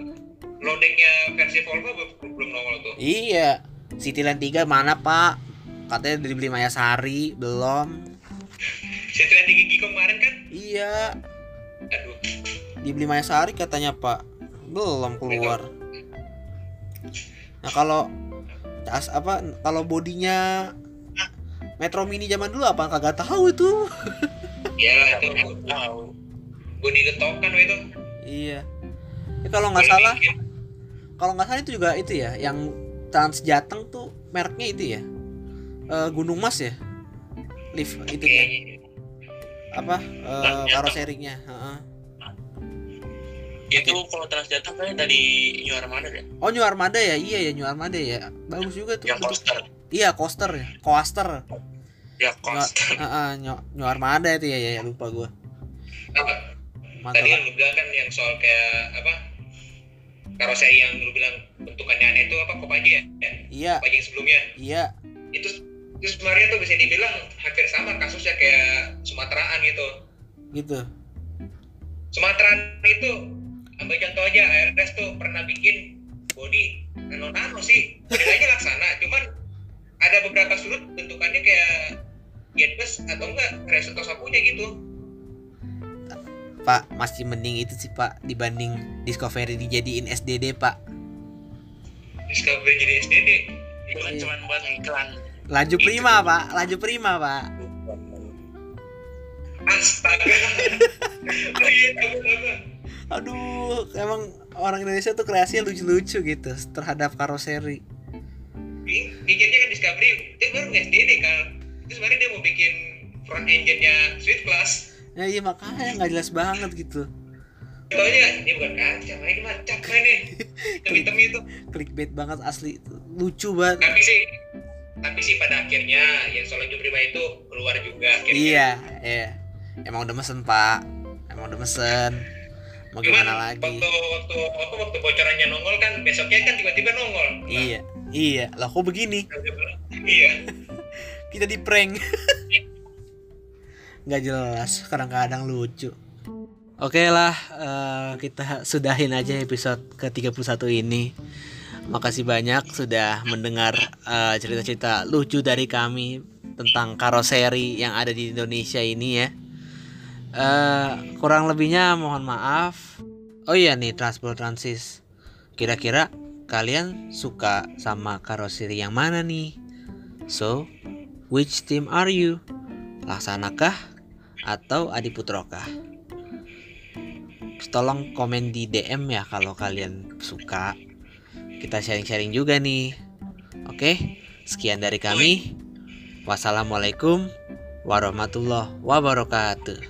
Loadingnya versi Volvo belum belum nongol tuh. iya. Cityland 3 mana pak katanya dibeli Maya Sari belum. Setelah di gigi kemarin kan? iya. Aduh, dibeli Maya Sari katanya pak. Belum keluar. Nah kalau as apa kalau bodinya Metro Mini zaman dulu apa? Kagak tahu itu. Ya itu tahu body getokan wah itu. iya. Ya, kalau nggak salah kalau nggak salah itu juga itu ya yang Trans Jateng tuh mereknya itu ya Eh, Gunung Mas ya lift itu ya Kayaknya. apa eh, karoserinya Heeh. itu kalau Transjateng kan dari New Armada deh oh New Armada ya iya ya New Armada ya bagus juga tuh yang coaster iya coaster ya coaster ya coaster Heeh, New, New Armada itu ya, ya, ya lupa gua Apa? mantap Tadi yang lu bilang kan yang soal kayak apa? Karoseri yang lu bilang bentukannya aneh itu apa? Kopaja ya? ya? iya Kopaja yang sebelumnya. iya Itu itu sebenarnya tuh bisa dibilang hampir sama kasusnya kayak Sumateraan gitu. gitu. Sumateraan itu ambil contoh aja ARS tuh pernah bikin body nano nano sih bedanya laksana cuman ada beberapa sudut bentukannya kayak Jetbus atau enggak Reseto sapunya gitu. Pak masih mending itu sih Pak dibanding Discovery dijadiin SDD Pak. Discovery jadi SDD itu kan cuma buat iklan laju Itu prima. Pak. Laju prima Pak. Astaga. Iya aduh emang orang Indonesia tuh kreasinya lucu-lucu gitu terhadap karoseri bikinnya kan Discovery dia baru SDD kan itu sebenarnya dia mau bikin front engine-nya Swift Class. Ya iya makanya nggak jelas banget gitu. Taunya ini bukan kaca, ini mah cat mainnya hitam-hitam itu. Clickbait banget asli. Lucu banget. Tapi sih tapi sih pada akhirnya yang soal prima itu keluar juga akhirnya. Iya iya. Emang udah mesen Pak. Emang udah mesen. Mau cuman gimana lagi? waktu waktu apa waktu bocorannya nongol kan besoknya kan tiba-tiba nongol. Iya iya. Lah kok begini? Iya. Kita di prank. Nggak jelas. Kadang-kadang lucu. Oke lah eh, kita sudahin aja episode ke 31 ini makasih banyak sudah mendengar eh, cerita-cerita lucu dari kami tentang karoseri yang ada di Indonesia ini ya. Eh, kurang lebihnya mohon maaf. Oh iya nih transport transis. Kira-kira kalian suka sama karoseri yang mana nih? So which team are you? Laksanakah atau adiputrokah? Tolong komen di DM ya kalau kalian suka kita sharing-sharing juga nih. Oke sekian dari kami. Wassalamualaikum warahmatullahi wabarakatuh